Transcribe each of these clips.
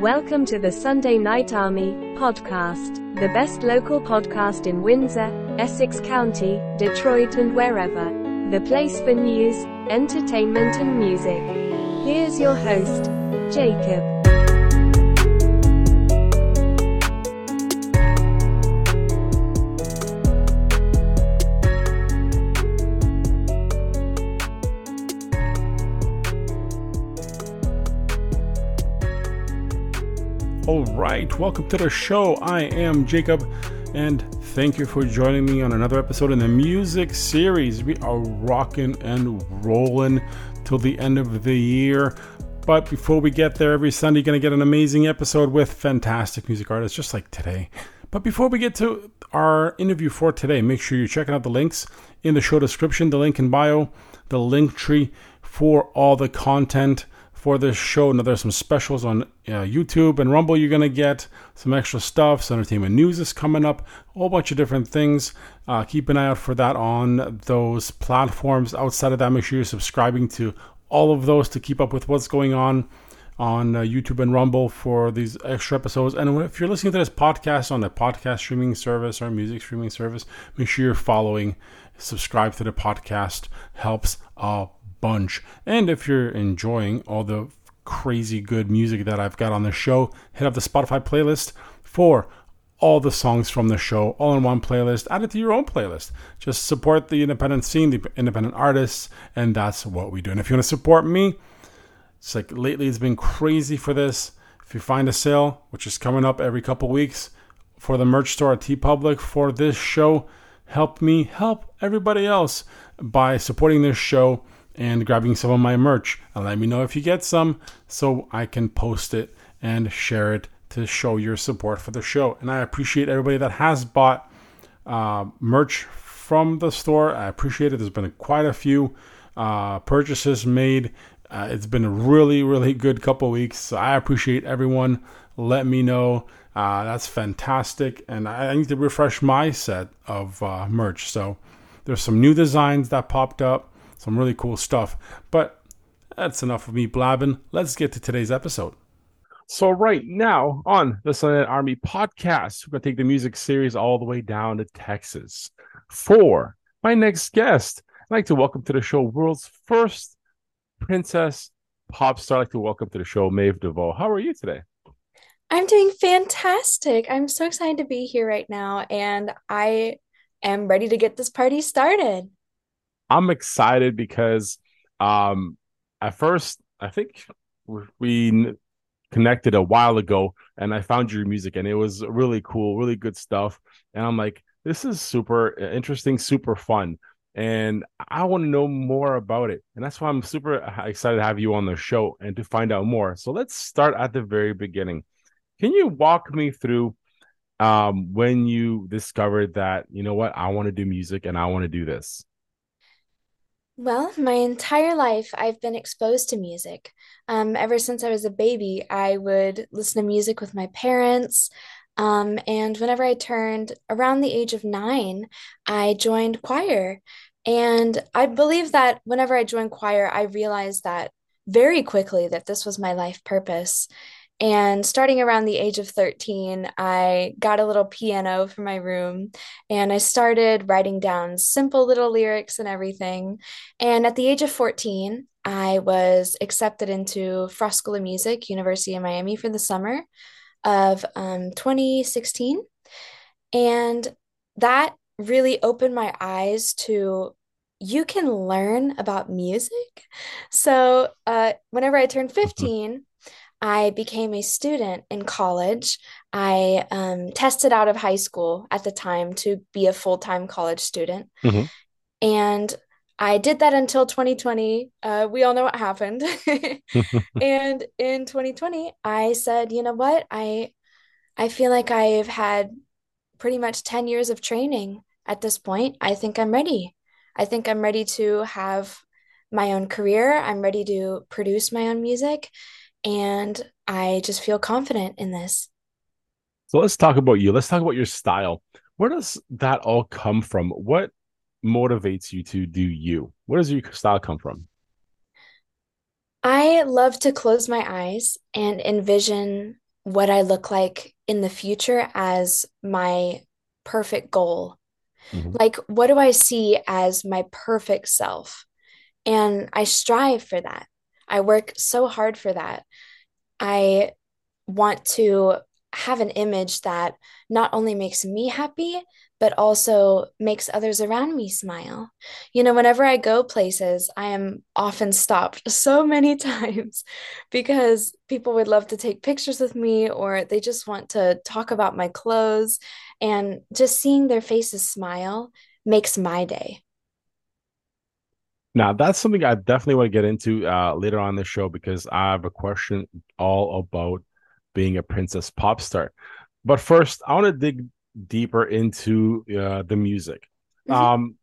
Welcome to the Sunday Night Army podcast, the best local podcast in Windsor, Essex County, Detroit, and wherever. The place for news, entertainment, and music. Here's your host, Jacob. All right, welcome to the show. I am Jacob, and thank you for joining me on another episode in the music series. We are rocking and rolling till the end of the year. But before we get there, every Sunday, you're going to get an amazing episode with fantastic music artists, just like today. But before we get to our interview for today, make sure you're checking out the links in the show description, the link in bio, the link tree for all the content for this show. Now, there's some specials on uh, YouTube and Rumble. You're going to get some extra stuff. Some entertainment news is coming up, a whole bunch of different things. Uh, keep an eye out for that on those platforms. Outside of that, make sure you're subscribing to all of those to keep up with what's going on on uh, YouTube and Rumble for these extra episodes. And if you're listening to this podcast on a podcast streaming service or music streaming service, make sure you're following, subscribe to the podcast. Helps a bunch. And if you're enjoying all the crazy good music that I've got on the show, hit up the Spotify playlist for all the songs from the show all in one playlist. Add it to your own playlist. Just support the independent scene, the independent artists, and that's what we do. And if you want to support me, it's like lately it's been crazy for this. If you find a sale, which is coming up every couple weeks for the merch store at TeePublic for this show, help me help everybody else by supporting this show and grabbing some of my merch and let me know if you get some so I can post it and share it to show your support for the show. And I appreciate everybody that has bought uh, merch from the store. I appreciate it. There's been quite a few uh, purchases made. Uh, it's been a really, really good couple weeks. So I appreciate everyone. Let me know. Uh, that's fantastic. And I, I, need to refresh my set of uh, merch. So there's some new designs that popped up. Some really cool stuff. But that's enough of me blabbing. Let's get to today's episode. So, right now on the Sunday Army podcast, we're going to take the music series all the way down to Texas. For my next guest, I'd like to welcome to the show world's first princess pop star. I'd like to welcome to the show Maeve DeVoe. How are you today? I'm doing fantastic. I'm so excited to be here right now, and I am ready to get this party started. I'm excited because um, at first I think we connected a while ago and I found your music and it was really cool, really good stuff. And I'm like, this is super uh, interesting, super fun. And I want to know more about it. And that's why I'm super excited to have you on the show and to find out more. So let's start at the very beginning. Can you walk me through um, when you discovered that, you know what, I want to do music and I want to do this? Well, my entire life, I've been exposed to music. Um, ever since I was a baby, I would listen to music with my parents. Um, and whenever I turned around the age of nine, I joined choir. And I believe that whenever I joined choir, I realized that very quickly that this was my life purpose. And starting around the age of 13, I got a little piano for my room and I started writing down simple little lyrics and everything. And at the age of 14, I was accepted into Frost School of Music, University of Miami, for the summer of um, 2016. And that really opened my eyes to you can learn about music. So, uh, whenever I turned mm-hmm. 15, I became a student in college. I um, tested out of high school at the time to be a full time college student. Mm-hmm. And I did that until 2020. Uh, we all know what happened. and in 2020, I said, you know what? I I feel like I've had pretty much 10 years of training at this point. I think I'm ready. I think I'm ready to have my own career. I'm ready to produce my own music and I just feel confident in this. So let's talk about you. Let's talk about your style. Where does that all come from? What motivates you to do you? Where does your style come from? I love to close my eyes and envision what I look like in the future as my perfect goal. Mm-hmm. Like, what do I see as my perfect self? And I strive for that. I work so hard for that. I want to have an image that not only makes me happy, but also makes others around me smile. You know, whenever I go places, I am often stopped so many times because people would love to take pictures with me or they just want to talk about my clothes. And just seeing their faces smile makes my day. Now, that's something I definitely want to get into uh, later on the show because I have a question all about being a princess pop star. But first, I want to dig deeper into uh, the music. Mm-hmm. Um,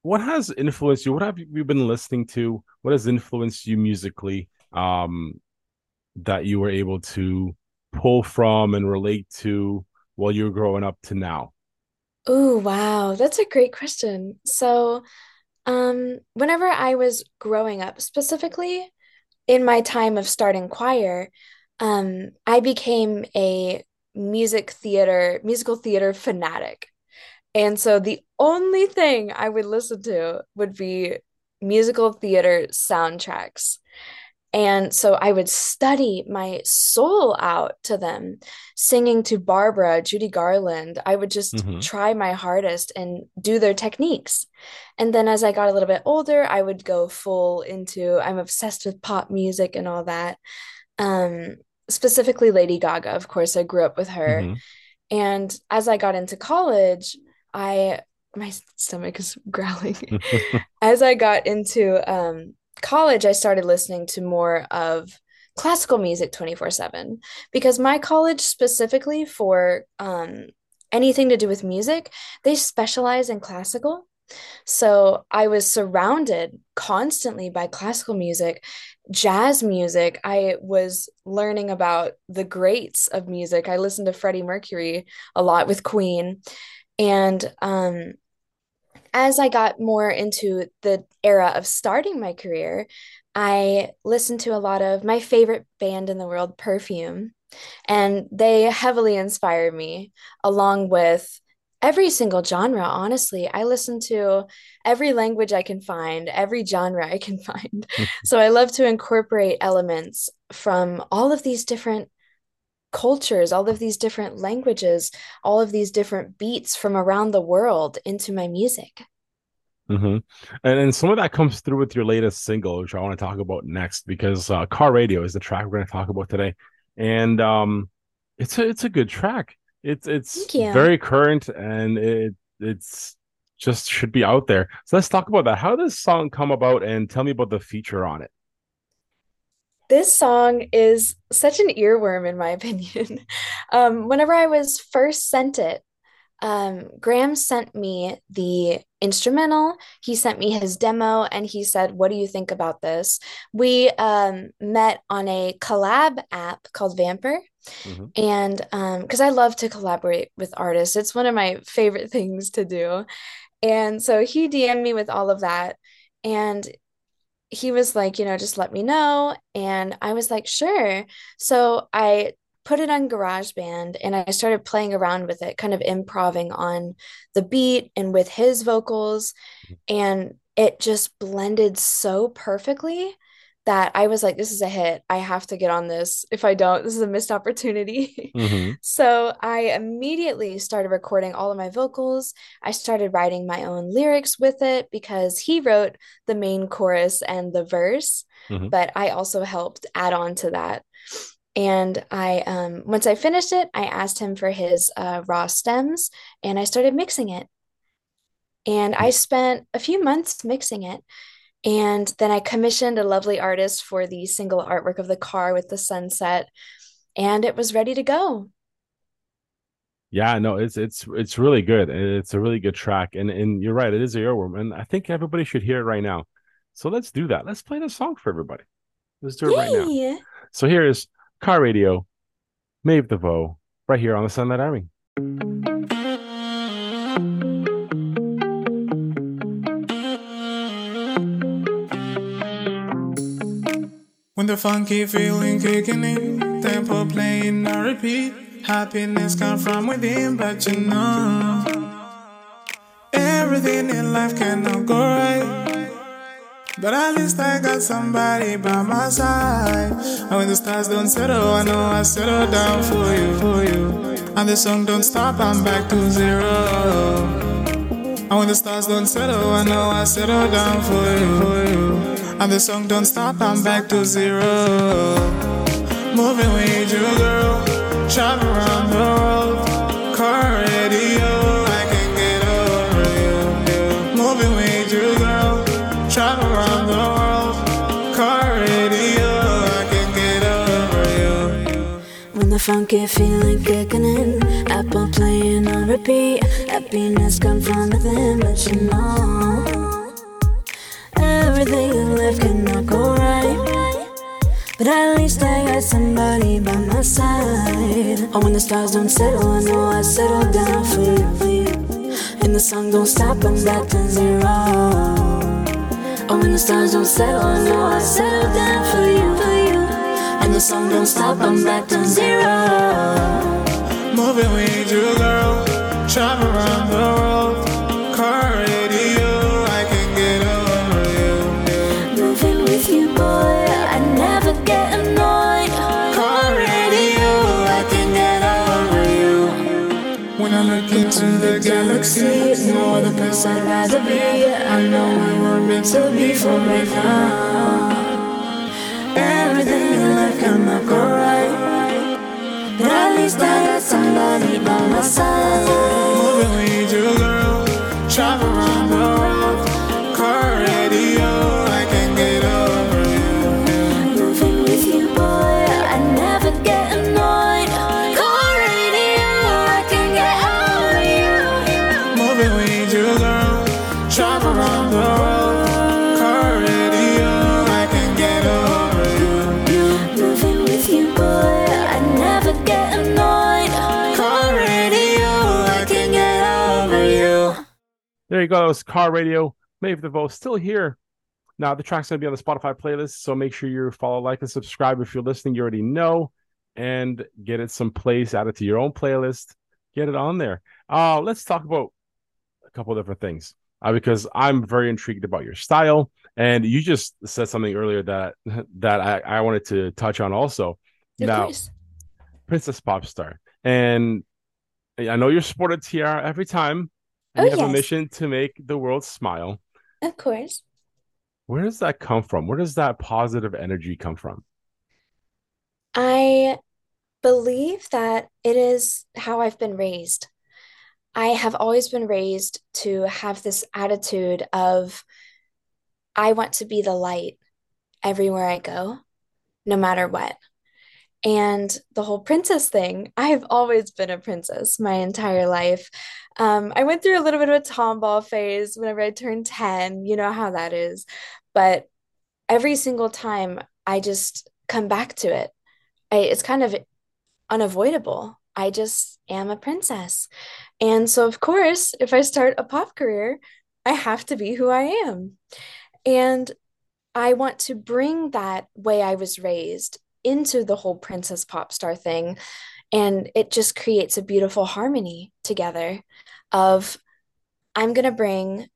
what has influenced you? What have you been listening to? What has influenced you musically um, that you were able to pull from and relate to while you were growing up to now? Oh, wow. That's a great question. So, um, whenever I was growing up, specifically in my time of starting choir, um, I became a music theater, musical theater fanatic. And so the only thing I would listen to would be musical theater soundtracks. And so I would study my soul out to them, singing to Barbra, Judy Garland. I would just mm-hmm. try my hardest and do their techniques. And then as I got a little bit older, I would go full into I'm obsessed with pop music and all that. Um, specifically Lady Gaga. Of course, I grew up with her. Mm-hmm. And as I got into college, I my stomach is growling. as I got into um, college, I started listening to more of classical music 24 7 because my college specifically for um, anything to do with music they specialize in classical so I was surrounded constantly by classical music, jazz music. I was learning about the greats of music. I listened to Freddie Mercury a lot with Queen. And um, as I got more into the era of starting my career, I listened to a lot of my favorite band in the world, Perfume. And they heavily inspired me, along with every single genre honestly i listen to every language i can find every genre i can find so i love to incorporate elements from all of these different cultures all of these different languages all of these different beats from around the world into my music mm-hmm. and, and some of that comes through with your latest single which i want to talk about next because uh, car radio is the track we're going to talk about today and um, it's a it's a good track it's it's very current and it it's just should be out there. So let's talk about that. How does this song come about and tell me about the feature on it? This song is such an earworm in my opinion. um, whenever I was first sent it, um, Graham sent me the instrumental. He sent me his demo and he said, What do you think about this? We um, met on a collab app called Vampr. Mm-hmm. And because um, I love to collaborate with artists, it's one of my favorite things to do. And so he DM'd me with all of that. And he was like, you know, just let me know. And I was like, sure. So I put it on GarageBand and I started playing around with it, kind of improving on the beat and with his vocals. Mm-hmm. And it just blended so perfectly that I was like, this is a hit. I have to get on this. If I don't, this is a missed opportunity. Mm-hmm. so I immediately started recording all of my vocals. I started writing my own lyrics with it because he wrote the main chorus and the verse, mm-hmm. but I also helped add on to that. And I, um, once I finished it, I asked him for his uh, raw stems and I started mixing it. And I spent a few months mixing it. And then I commissioned a lovely artist for the single artwork of the car with the sunset, and it was ready to go. Yeah, no, it's it's it's really good. It's a really good track, and and you're right, it is a earworm, and I think everybody should hear it right now. So let's do that. Let's play the song for everybody. Let's do it Yay. right now. So here is Car Radio, Maeve DeVoe, right here on the Sunlight Army. When the funky feeling kicking in, Apple playing on repeat. Happiness come from within, but you know everything in life cannot go right. But at least I got somebody by my side. And when the stars don't settle, I know I settle down for you, for you. And the song don't stop, I'm back to zero. And when the stars don't settle, I know I settle down for you, for you. And the song don't stop, I'm back to zero. Moving with you, girl. Travel around the world. Car radio, I can get over you. Moving with you, girl. Travel around the world. Car radio, I can get over you. When the funky feeling kicking in, Apple playing on repeat. Happiness come from within, but you know But at least I got somebody by my side. Oh, when the stars don't settle, I know I settle down for you. And the sun don't stop, I'm back to zero. Oh, when the stars don't settle, I know I settle down for you. And the sun don't stop, I'm back to zero. Moving with you, girl. Travel around galaxy, no other place I'd rather be. Yeah, I know we were meant to be for right now. Everything in life cannot go right. But at least I got somebody by my side. Moving with you, girl. Travel around the world. There you go. That was Car Radio. Maeve DeVoe still here. Now, the track's going to be on the Spotify playlist, so make sure you follow, like, and subscribe if you're listening. You already know, and get it some place, add it to your own playlist, get it on there. Uh, let's talk about a couple different things uh, because I'm very intrigued about your style, and you just said something earlier that that I, I wanted to touch on also. Of now, course. Princess Pop Star, and I know you're sported tiara every time. And Oh, you have a mission to make the world smile. Of course. Where does that come from? Where does that positive energy come from? I believe that it is how I've been raised. I have always been raised to have this attitude of I want to be the light everywhere I go, no matter what. And the whole princess thing, I've always been a princess my entire life. Um, I went through a little bit of a tomboy phase whenever I turned 10. You know how that is. But every single time, I just come back to it. I, it's kind of unavoidable. I just am a princess. And so, of course, if I start a pop career, I have to be who I am. And I want to bring that way I was raised into the whole princess pop star thing. And it just creates a beautiful harmony together of I'm going to bring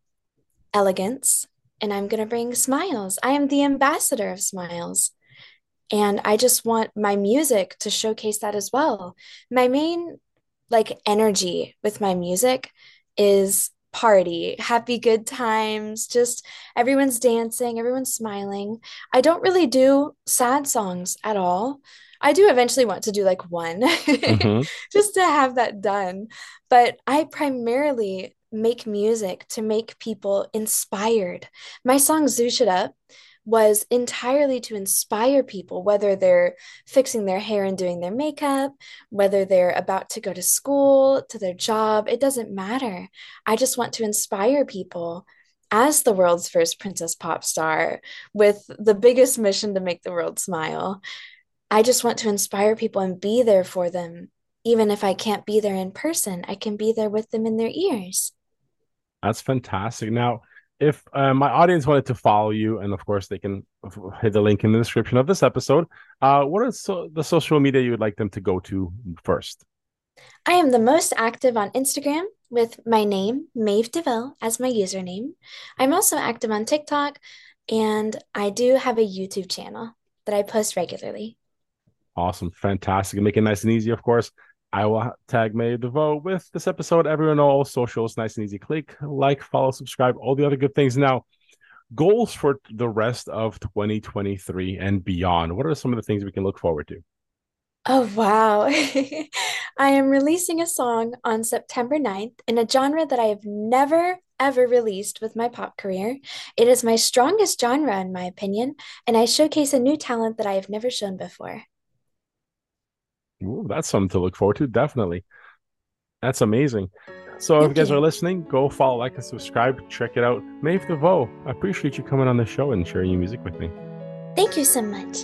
elegance and I'm going to bring smiles. I am the ambassador of smiles. And I just want my music to showcase that as well. My main like energy with my music is party, happy good times, just everyone's dancing, everyone's smiling. I don't really do sad songs at all. I do eventually want to do like one Mhm. just to have that done. But I primarily make music to make people inspired. My song Zoosh It Up was entirely to inspire people, whether they're fixing their hair and doing their makeup, whether they're about to go to school, to their job, it doesn't matter. I just want to inspire people as the world's first princess pop star with the biggest mission to make the world smile. I just want to inspire people and be there for them. Even if I can't be there in person, I can be there with them in their ears. That's fantastic. Now, if uh, my audience wanted to follow you, and of course they can hit the link in the description of this episode, uh, what is so- the social media you would like them to go to first? I am the most active on Instagram with my name, Maeve DeVoe, as my username. I'm also active on TikTok, and I do have a YouTube channel that I post regularly. Awesome. Fantastic. Make it nice and easy, of course. I will tag Maeve DeVoe with this episode. Everyone all socials, nice and easy. Click, like, follow, subscribe, all the other good things. Now, goals for the rest of 2023 and beyond. What are some of the things we can look forward to? Oh, wow. I am releasing a song on September 9th in a genre that I have never, ever released with my pop career. It is my strongest genre, in my opinion, and I showcase a new talent that I have never shown before. Ooh, that's something to look forward to. Definitely. That's amazing. So if you guys you. are listening, go follow, like, and subscribe. Check it out. Maeve DeVoe, I appreciate you coming on the show and sharing your music with me. Thank you so much.